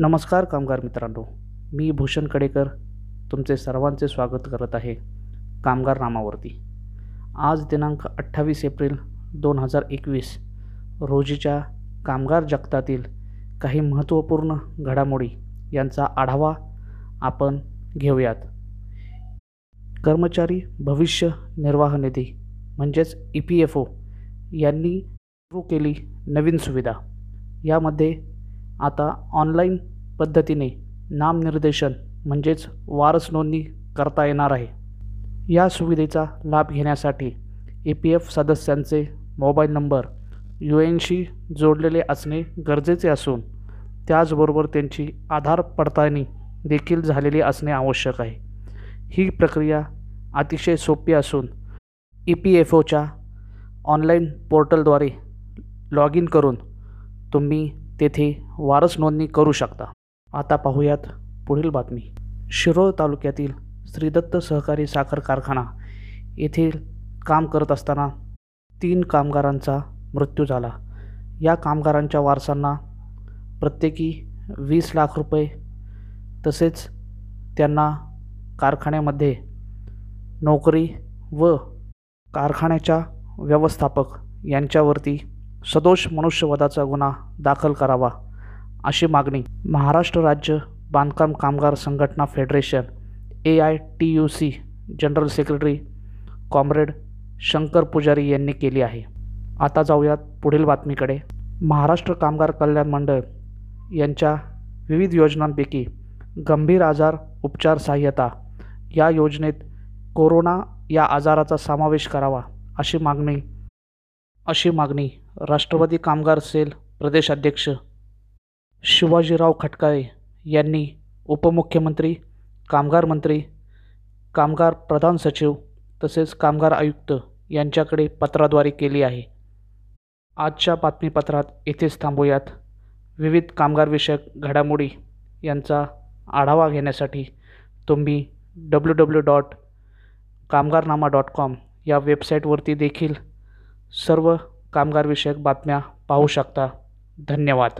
नमस्कार कामगार मित्रांनो मी भूषण कडेकर तुमचे सर्वांचे स्वागत करत आहे कामगार नामावरती. आज दिनांक अठ्ठावीस एप्रिल दोन हजार एकवीस रोजीच्या कामगार जगतातील काही महत्त्वपूर्ण घडामोडी यांचा आढावा आपण घेऊयात. कर्मचारी भविष्य निर्वाह निधी म्हणजेच ई पी एफ ओ यांनी सुरू केली नवीन सुविधा. यामध्ये आता ऑनलाईन पद्धतीने नामनिर्देशन म्हणजेच वारस नोंदणी करता येणार आहे. या सुविधेचा लाभ घेण्यासाठी ए पी एफ सदस्यांचे मोबाईल नंबर यू एनशी जोडलेले असणे गरजेचे असून त्याचबरोबर त्यांची आधार पडताळणी देखील झालेली असणे आवश्यक आहे. ही प्रक्रिया अतिशय सोपी असून ई पी एफ ओच्या ऑनलाईन पोर्टलद्वारे लॉग इन करून तुम्ही तेथे वारस नोंदणी करू शकता. आता पाहूयात पुढील बातमी. शिरोळ तालुक्यातील श्रीदत्त सहकारी साखर कारखाना येथील काम करत असताना तीन कामगारांचा मृत्यू झाला. या कामगारांच्या वारसांना प्रत्येकी वीस लाख रुपये तसेच त्यांना कारखान्यामध्ये नोकरी व कारखान्याच्या व्यवस्थापक यांच्यावरती सदोष मनुष्यवधाचा गुन्हा दाखल करावा अशी मागणी महाराष्ट्र राज्य बांधकाम कामगार संघटना federation A I T U C general secretary comrade Shankar Pujari यांनी केली आहे. आता जाऊयात पुढील बातमीकडे. महाराष्ट्र कामगार कल्याण मंडळ यांच्या विविध योजनांपैकी गंभीर आजार उपचार सहाय्यता या योजनेत कोरोना या आजाराचा समावेश करावा अशी मागणी अशी मागणी राष्ट्रवादी कामगार सेल प्रदेशाध्यक्ष शिवाजीराव खटकाळे यांनी उपमुख्यमंत्री कामगार मंत्री कामगार प्रधान सचिव तसेच कामगार आयुक्त यांच्याकडे पत्राद्वारे केली आहे. आजच्या बातमीपत्रात येथेच थांबूयात. विविध कामगारविषयक घडामोडी यांचा आढावा घेण्यासाठी तुम्ही W W dot Kamgarnama dot com या वेबसाईटवरती देखील सर्व कामगारविषयक बातम्या पाहू शकता. धन्यवाद.